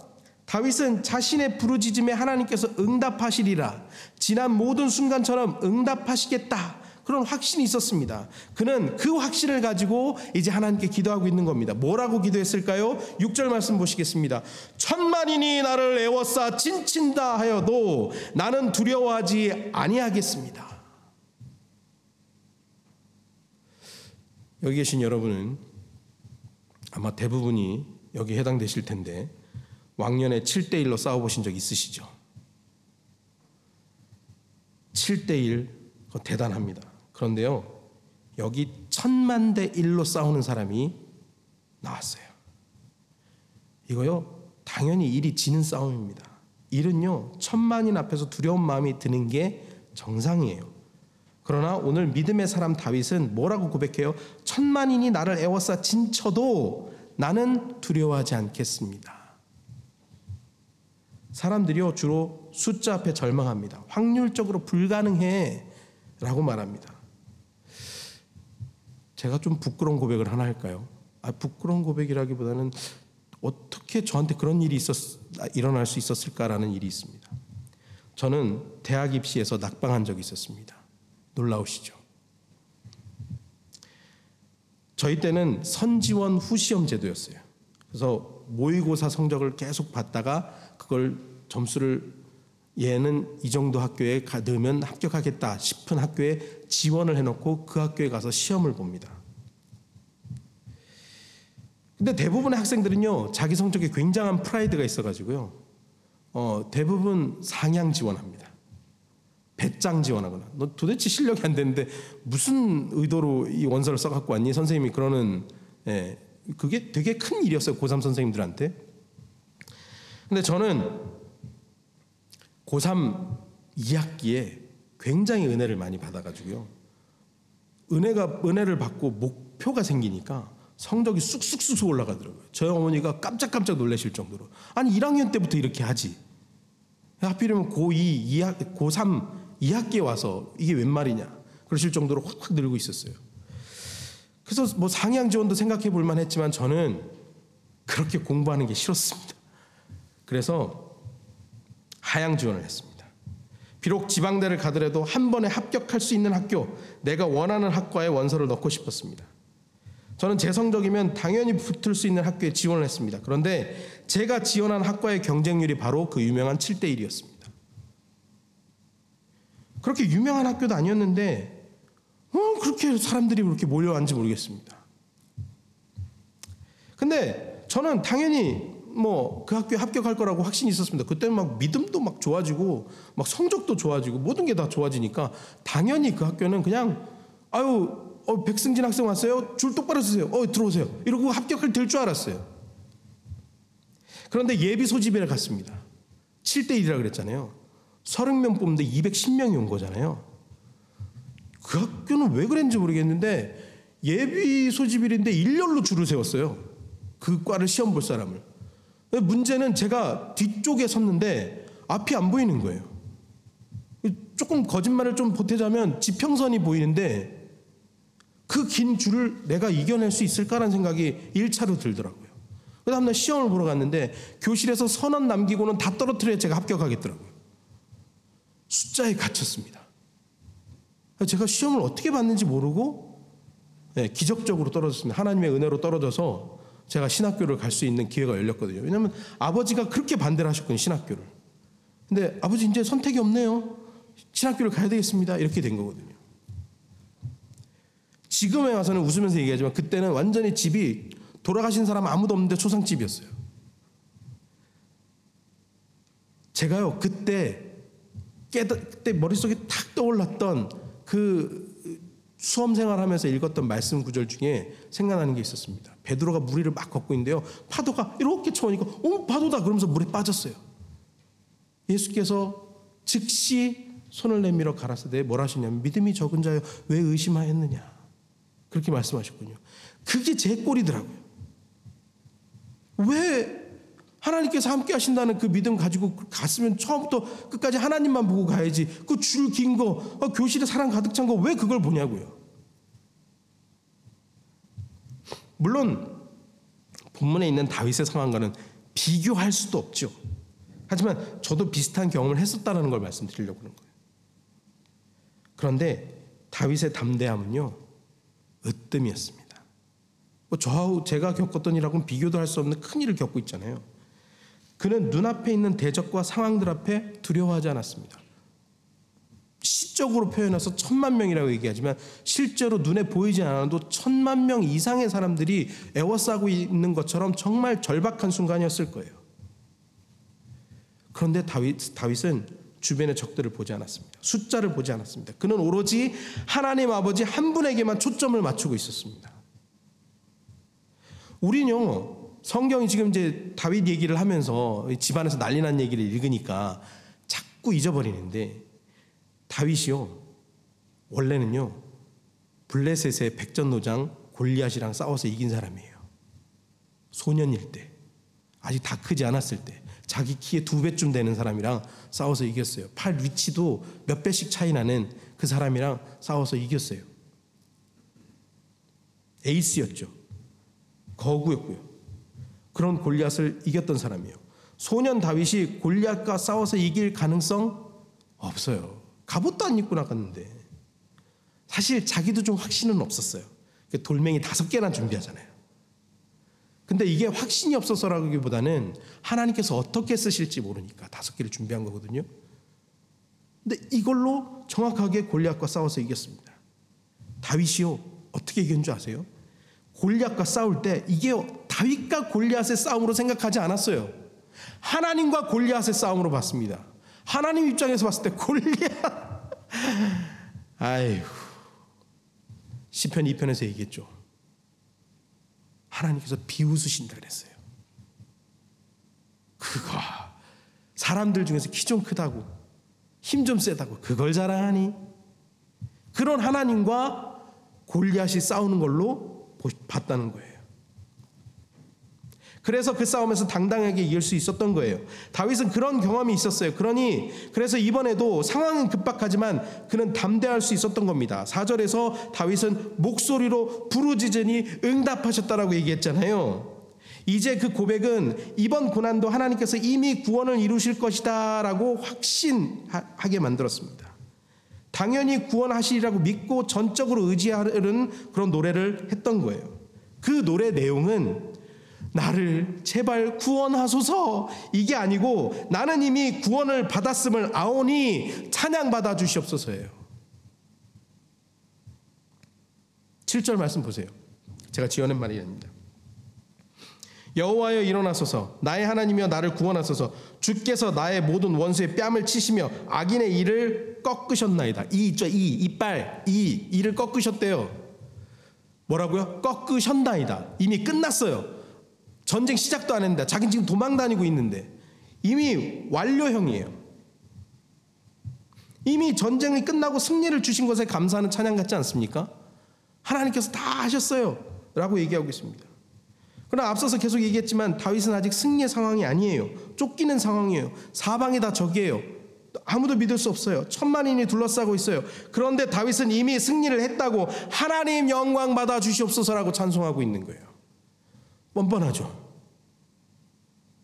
다윗은 자신의 부르짖음에 하나님께서 응답하시리라 지난 모든 순간처럼 응답하시겠다 그런 확신이 있었습니다. 그는 그 확신을 가지고 이제 하나님께 기도하고 있는 겁니다. 뭐라고 기도했을까요? 6절 말씀 보시겠습니다. 천만인이 나를 애워싸 진친다 하여도 나는 두려워하지 아니하겠습니다. 여기 계신 여러분은 아마 대부분이 여기 해당되실 텐데 왕년에 7대 1로 싸워 보신 적 있으시죠? 7대 1 그거 대단합니다. 그런데요. 여기 천만 대 1로 싸우는 사람이 나왔어요. 이거요. 당연히 일이 지는 싸움입니다. 일은요. 천만인 앞에서 두려운 마음이 드는 게 정상이에요. 그러나 오늘 믿음의 사람 다윗은 뭐라고 고백해요? 천만인이 나를 애워싸 진쳐도 나는 두려워하지 않겠습니다. 사람들이요 주로 숫자 앞에 절망합니다. 확률적으로 불가능해 라고 말합니다. 제가 좀 부끄러운 고백을 하나 할까요? 아, 부끄러운 고백이라기보다는 어떻게 저한테 그런 일이 있었, 일어날 수 있었을까라는 일이 있습니다. 저는 대학 입시에서 낙방한 적이 있었습니다. 놀라우시죠? 저희 때는 선지원 후시험 제도였어요. 그래서 모의고사 성적을 계속 받다가 그걸 점수를 얘는 이 정도 학교에 넣으면 합격하겠다 싶은 학교에 지원을 해놓고 그 학교에 가서 시험을 봅니다. 근데 대부분의 학생들은요 자기 성적에 굉장한 프라이드가 있어가지고요 어, 대부분 상향 지원합니다. 배짱 지원하거나 너 도대체 실력이 안 되는데 무슨 의도로 이 원서를 써갖고 왔니? 선생님이 그러는 예, 그게 되게 큰 일이었어요 고3 선생님들한테. 근데 저는 고3 2학기에 굉장히 은혜를 많이 받아가지고요. 은혜가 은혜를 받고 목표가 생기니까 성적이 쑥쑥쑥 올라가더라고요. 저희 어머니가 깜짝깜짝 놀라실 정도로 아니 1학년 때부터 이렇게 하지. 하필이면 고2 2학 고3 2학기에 와서 이게 웬 말이냐 그러실 정도로 확확 늘고 있었어요. 그래서 뭐 상향 지원도 생각해 볼 만했지만 저는 그렇게 공부하는 게 싫었습니다. 그래서 하향 지원을 했습니다. 비록 지방대를 가더라도 한 번에 합격할 수 있는 학교, 내가 원하는 학과에 원서를 넣고 싶었습니다. 저는 제 성적이면 당연히 붙을 수 있는 학교에 지원을 했습니다. 그런데 제가 지원한 학과의 경쟁률이 바로 그 유명한 7대 1이었습니다. 그렇게 유명한 학교도 아니었는데 어, 그렇게 사람들이 그렇게 몰려왔는지 모르겠습니다. 근데 저는 당연히 뭐 그 학교에 합격할 거라고 확신이 있었습니다. 그때는 막 믿음도 막 좋아지고 막 성적도 좋아지고 모든 게 다 좋아지니까 당연히 그 학교는 그냥 아유 어, 백승진 학생 왔어요. 줄 똑바로 서세요. 어 들어오세요. 이러고 합격할 될 줄 알았어요. 그런데 예비 소집회를 갔습니다. 7대 1이라 그랬잖아요. 30명 뽑는데 210명이 온 거잖아요. 그 학교는 왜 그랬는지 모르겠는데 예비 소집일인데 일렬로 줄을 세웠어요. 그 과를 시험 볼 사람을. 문제는 제가 뒤쪽에 섰는데 앞이 안 보이는 거예요. 조금 거짓말을 좀 보태자면 지평선이 보이는데 그 긴 줄을 내가 이겨낼 수 있을까라는 생각이 1차로 들더라고요. 그 다음날 시험을 보러 갔는데 교실에서 선언 남기고는 다 떨어뜨려야 제가 합격하겠더라고요. 숫자에 갇혔습니다. 제가 시험을 어떻게 봤는지 모르고 네, 기적적으로 떨어졌습니다. 하나님의 은혜로 떨어져서 제가 신학교를 갈 수 있는 기회가 열렸거든요. 왜냐하면 아버지가 그렇게 반대를 하셨거든요, 신학교를. 근데 아버지 이제 선택이 없네요. 신학교를 가야 되겠습니다. 이렇게 된 거거든요. 지금에 와서는 웃으면서 얘기하지만 그때는 완전히 집이 돌아가신 사람 아무도 없는데 초상집이었어요. 제가요 그때 깨다 그때 머릿속에 탁 떠올랐던 그 수험 생활하면서 읽었던 말씀 구절 중에 생각나는 게 있었습니다. 베드로가 무리를 막 걷고 있는데요. 파도가 이렇게 쳐오니까 어 파도다 그러면서 물에 빠졌어요. 예수께서 즉시 손을 내밀어 가라사대 뭐라 하시냐면 믿음이 적은 자여 왜 의심하였느냐 그렇게 말씀하셨군요. 그게 제 꼴이더라고요. 왜 하나님께서 함께 하신다는 그 믿음 가지고 갔으면 처음부터 끝까지 하나님만 보고 가야지. 그 줄 긴 거, 어, 교실에 사람 가득 찬 거 왜 그걸 보냐고요. 물론 본문에 있는 다윗의 상황과는 비교할 수도 없죠. 하지만 저도 비슷한 경험을 했었다는 걸 말씀드리려고 하는 거예요. 그런데 다윗의 담대함은요, 으뜸이었습니다. 뭐 저하고 제가 겪었던 일하고는 비교도 할 수 없는 큰 일을 겪고 있잖아요. 그는 눈앞에 있는 대적과 상황들 앞에 두려워하지 않았습니다. 시적으로 표현해서 천만 명이라고 얘기하지만 실제로 눈에 보이지 않아도 천만 명 이상의 사람들이 애워싸고 있는 것처럼 정말 절박한 순간이었을 거예요. 그런데 다윗, 다윗은 주변의 적들을 보지 않았습니다. 숫자를 보지 않았습니다. 그는 오로지 하나님 아버지 한 분에게만 초점을 맞추고 있었습니다. 우리는요, 성경이 지금 이제 다윗 얘기를 하면서 집안에서 난리 난 얘기를 읽으니까 자꾸 잊어버리는데 다윗이요, 원래는요, 블레셋의 백전노장 골리앗이랑 싸워서 이긴 사람이에요. 소년일 때, 아직 다 크지 않았을 때, 자기 키의 두 배쯤 되는 사람이랑 싸워서 이겼어요. 팔 위치도 몇 배씩 차이 나는 그 사람이랑 싸워서 이겼어요. 에이스였죠. 거구였고요. 그런 골리앗을 이겼던 사람이에요. 소년 다윗이 골리앗과 싸워서 이길 가능성 없어요. 갑옷도 안 입고 나갔는데 사실 자기도 좀 확신은 없었어요. 돌멩이 다섯 개나 준비하잖아요. 근데 이게 확신이 없어서라기보다는 하나님께서 어떻게 쓰실지 모르니까 다섯 개를 준비한 거거든요. 근데 이걸로 정확하게 골리앗과 싸워서 이겼습니다. 다윗이요 어떻게 이긴 줄 아세요? 골리앗과 싸울 때 이게 다윗과 골리앗의 싸움으로 생각하지 않았어요. 하나님과 골리앗의 싸움으로 봤습니다. 하나님 입장에서 봤을 때 골리앗 아이고 시편 2편에서 얘기했죠. 하나님께서 비웃으신다 그랬어요. 그거 사람들 중에서 키 좀 크다고 힘 좀 세다고 그걸 자랑하니 그런 하나님과 골리앗이 싸우는 걸로 봤다는 거예요. 그래서 그 싸움에서 당당하게 이길 수 있었던 거예요. 다윗은 그런 경험이 있었어요. 그러니 그래서 이번에도 상황은 급박하지만 그는 담대할 수 있었던 겁니다. 4절에서 다윗은 목소리로 부르짖으니 응답하셨다라고 얘기했잖아요. 이제 그 고백은 이번 고난도 하나님께서 이미 구원을 이루실 것이다라고 확신하게 만들었습니다. 당연히 구원하시리라고 믿고 전적으로 의지하는 그런 노래를 했던 거예요. 그 노래 내용은 나를 제발 구원하소서 이게 아니고 나는 이미 구원을 받았음을 아오니 찬양 받아 주시옵소서예요. 7절 말씀 보세요. 제가 지어낸 말이 아닙니다. 여호와여 일어나소서 나의 하나님이여 나를 구원하소서 주께서 나의 모든 원수의 뺨을 치시며 악인의 이를 꺾으셨나이다. 이 있죠 이 이빨 이 이를 꺾으셨대요. 뭐라고요? 꺾으셨나이다. 이미 끝났어요. 전쟁 시작도 안 했는데 자긴 지금 도망 다니고 있는데 이미 완료형이에요. 이미 전쟁이 끝나고 승리를 주신 것에 감사하는 찬양 같지 않습니까? 하나님께서 다 하셨어요. 라고 얘기하고 있습니다. 그러나 앞서서 계속 얘기했지만 다윗은 아직 승리의 상황이 아니에요. 쫓기는 상황이에요. 사방이 다 적이에요. 아무도 믿을 수 없어요. 천만인이 둘러싸고 있어요. 그런데 다윗은 이미 승리를 했다고 하나님 영광 받아 주시옵소서라고 찬송하고 있는 거예요. 뻔뻔하죠.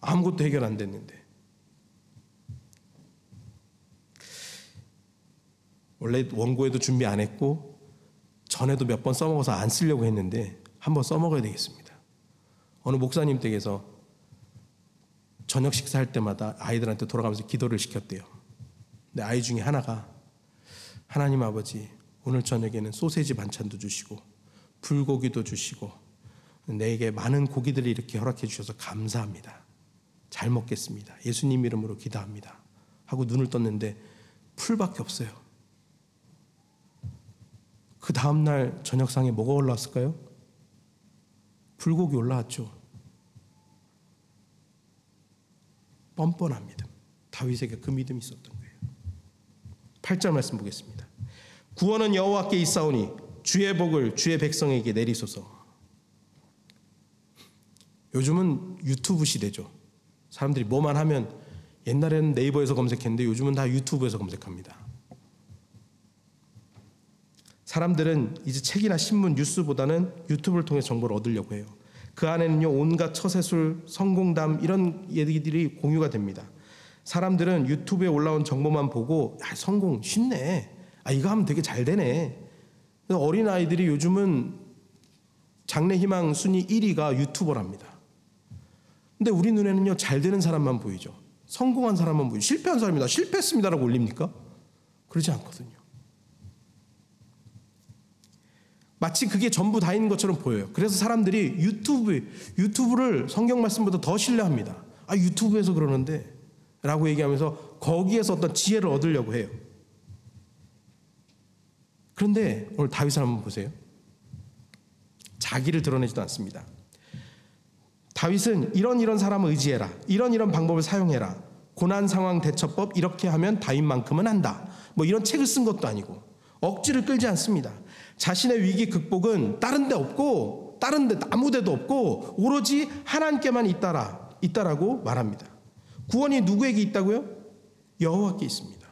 아무것도 해결 안 됐는데. 원래 원고에도 준비 안 했고 전에도 몇 번 써먹어서 안 쓰려고 했는데 한번 써먹어야 되겠습니다. 어느 목사님 댁에서 저녁 식사할 때마다 아이들한테 돌아가면서 기도를 시켰대요. 근데 아이 중에 하나가 하나님 아버지 오늘 저녁에는 소세지 반찬도 주시고 불고기도 주시고 내게 많은 고기들을 이렇게 허락해 주셔서 감사합니다. 잘 먹겠습니다. 예수님 이름으로 기도합니다. 하고 눈을 떴는데 풀밖에 없어요. 그 다음 날 저녁상에 뭐가 올라왔을까요? 불고기 올라왔죠. 뻔뻔한 믿음. 다윗에게 그 믿음이 있었던 거예요. 8절 말씀 보겠습니다. 구원은 여호와께 있사오니 주의 복을 주의 백성에게 내리소서. 요즘은 유튜브 시대죠. 사람들이 뭐만 하면 옛날에는 네이버에서 검색했는데 요즘은 다 유튜브에서 검색합니다. 사람들은 이제 책이나 신문, 뉴스보다는 유튜브를 통해 정보를 얻으려고 해요. 그 안에는요 온갖 처세술, 성공담 이런 얘기들이 공유가 됩니다. 사람들은 유튜브에 올라온 정보만 보고 야, 성공 쉽네. 아 이거 하면 되게 잘 되네. 어린 아이들이 요즘은 장래 희망 순위 1위가 유튜버랍니다. 근데 우리 눈에는요 잘 되는 사람만 보이죠. 성공한 사람만 보이죠. 실패한 사람이다. 실패했습니다라고 올립니까? 그러지 않거든요. 마치 그게 전부 다인 것처럼 보여요. 그래서 사람들이 유튜브 유튜브를 성경 말씀보다 더 신뢰합니다. 아 유튜브에서 그러는데 라고 얘기하면서 거기에서 어떤 지혜를 얻으려고 해요. 그런데 오늘 다윗을 한번 보세요. 자기를 드러내지도 않습니다. 다윗은 이런 이런 사람을 의지해라. 이런 이런 방법을 사용해라. 고난 상황 대처법 이렇게 하면 다윗만큼은 한다. 뭐 이런 책을 쓴 것도 아니고 억지를 끌지 않습니다. 자신의 위기 극복은 다른 데 없고 다른 데 아무 데도 없고 오로지 하나님께만 있다라 있다라고 말합니다. 구원이 누구에게 있다고요? 여호와께 있습니다.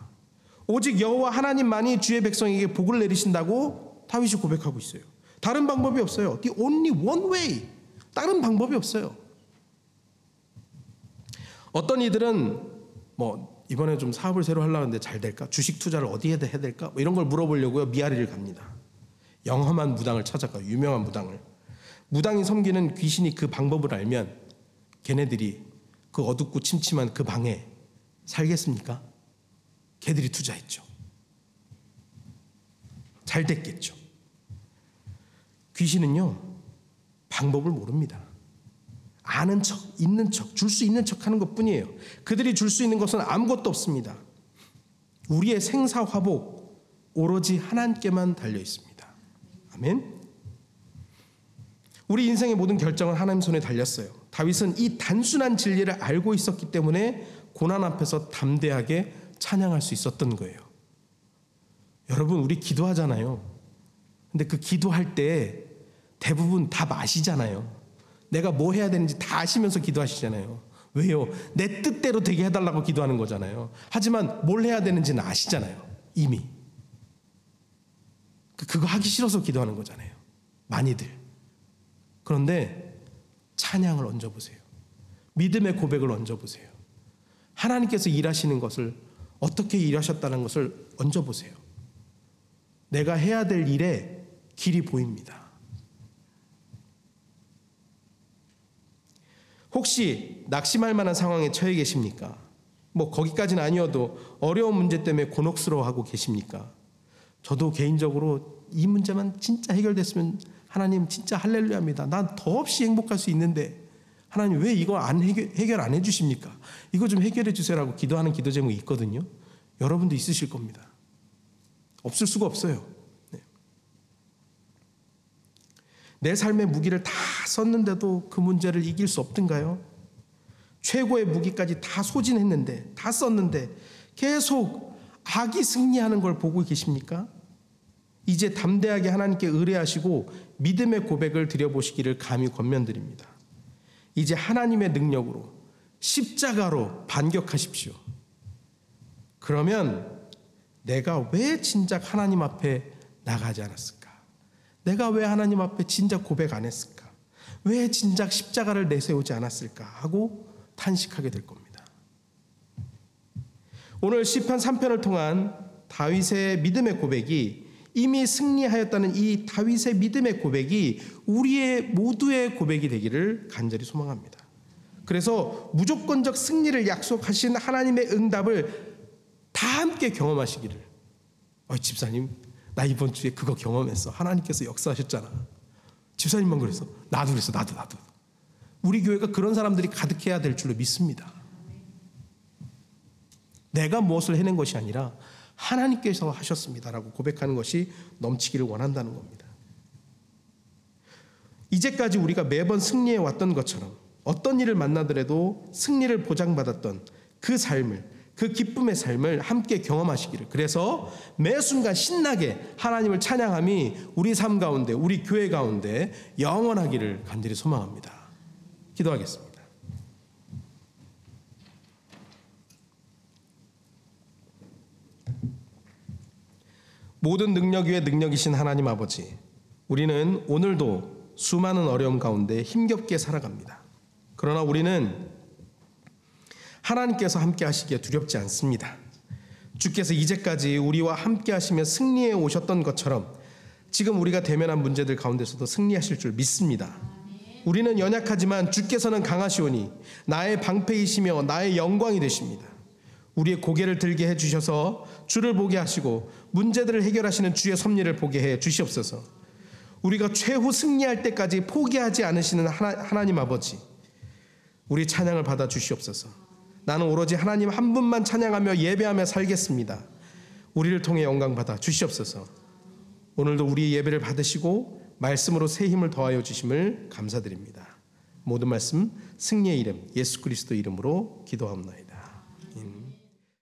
오직 여호와 하나님만이 주의 백성에게 복을 내리신다고 다윗이 고백하고 있어요. 다른 방법이 없어요. The only one way. 다른 방법이 없어요. 어떤 이들은 뭐 이번에 좀 사업을 새로 하려는데 잘 될까? 주식 투자를 어디에 해야 될까? 뭐 이런 걸 물어보려고요. 미아리를 갑니다. 영험한 무당을 찾아가 유명한 무당을 무당이 섬기는 귀신이 그 방법을 알면 걔네들이 그 어둡고 침침한 그 방에 살겠습니까? 걔들이 투자했죠. 잘 됐겠죠. 귀신은요 방법을 모릅니다. 아는 척, 있는 척, 줄 수 있는 척 하는 것 뿐이에요. 그들이 줄 수 있는 것은 아무것도 없습니다. 우리의 생사화복 오로지 하나님께만 달려 있습니다. 아멘. 우리 인생의 모든 결정은 하나님 손에 달렸어요. 다윗은 이 단순한 진리를 알고 있었기 때문에 고난 앞에서 담대하게 찬양할 수 있었던 거예요. 여러분, 우리 기도하잖아요. 근데 그 기도할 때 대부분 다 마시잖아요. 내가 뭐 해야 되는지 다 아시면서 기도하시잖아요. 왜요? 내 뜻대로 되게 해달라고 기도하는 거잖아요. 하지만 뭘 해야 되는지는 아시잖아요. 이미. 그- 그거 하기 싫어서 기도하는 거잖아요. 많이들. 그런데 찬양을 얹어보세요. 믿음의 고백을 얹어보세요. 하나님께서 일하시는 것을 어떻게 일하셨다는 것을 얹어보세요. 내가 해야 될 일에 길이 보입니다. 혹시 낙심할 만한 상황에 처해 계십니까? 뭐 거기까지는 아니어도 어려운 문제 때문에 곤혹스러워하고 계십니까? 저도 개인적으로 이 문제만 진짜 해결됐으면 하나님 진짜 할렐루야입니다. 난 더없이 행복할 수 있는데 하나님 왜 이거 안 해결, 해결 안 해주십니까? 이거 좀 해결해 주세요라고 기도하는 기도 제목이 있거든요. 여러분도 있으실 겁니다. 없을 수가 없어요. 네. 내 삶의 무기를 다 썼는데도 그 문제를 이길 수 없던가요? 최고의 무기까지 다 소진했는데, 다 썼는데 계속 악이 승리하는 걸 보고 계십니까? 이제 담대하게 하나님께 의뢰하시고 믿음의 고백을 드려보시기를 감히 권면드립니다. 이제 하나님의 능력으로 십자가로 반격하십시오. 그러면 내가 왜 진작 하나님 앞에 나가지 않았을까? 내가 왜 하나님 앞에 진작 고백 안 했을까? 왜 진작 십자가를 내세우지 않았을까? 하고 탄식하게 될 겁니다. 오늘 시편 3편을 통한 다윗의 믿음의 고백이 이미 승리하였다는 이 다윗의 믿음의 고백이 우리의 모두의 고백이 되기를 간절히 소망합니다. 그래서 무조건적 승리를 약속하신 하나님의 응답을 다 함께 경험하시기를. 어, 집사님, 나 이번 주에 그거 경험했어. 하나님께서 역사하셨잖아. 집사님만 그랬어. 나도 그랬어. 나도 나도. 우리 교회가 그런 사람들이 가득해야 될 줄로 믿습니다. 내가 무엇을 해낸 것이 아니라 하나님께서 하셨습니다라고 고백하는 것이 넘치기를 원한다는 겁니다. 이제까지 우리가 매번 승리해 왔던 것처럼 어떤 일을 만나더라도 승리를 보장받았던 그 삶을 그 기쁨의 삶을 함께 경험하시기를 그래서 매 순간 신나게 하나님을 찬양함이 우리 삶 가운데 우리 교회 가운데 영원하기를 간절히 소망합니다. 기도하겠습니다. 모든 능력 위에 능력이신 하나님 아버지, 우리는 오늘도 수많은 어려움 가운데 힘겹게 살아갑니다. 그러나 우리는 하나님께서 함께 하시기에 두렵지 않습니다. 주께서 이제까지 우리와 함께 하시며 승리해 오셨던 것처럼 지금 우리가 대면한 문제들 가운데서도 승리하실 줄 믿습니다. 우리는 연약하지만 주께서는 강하시오니 나의 방패이시며 나의 영광이 되십니다. 우리의 고개를 들게 해 주셔서 주를 보게 하시고 문제들을 해결하시는 주의 섭리를 보게 해 주시옵소서. 우리가 최후 승리할 때까지 포기하지 않으시는 하나, 하나님 아버지, 우리 찬양을 받아 주시옵소서. 나는 오로지 하나님 한 분만 찬양하며 예배하며 살겠습니다. 우리를 통해 영광 받아 주시옵소서. 오늘도 우리 예배를 받으시고 말씀으로 새 힘을 더하여 주심을 감사드립니다. 모든 말씀 승리의 이름 예수 그리스도 이름으로 기도하옵나이다.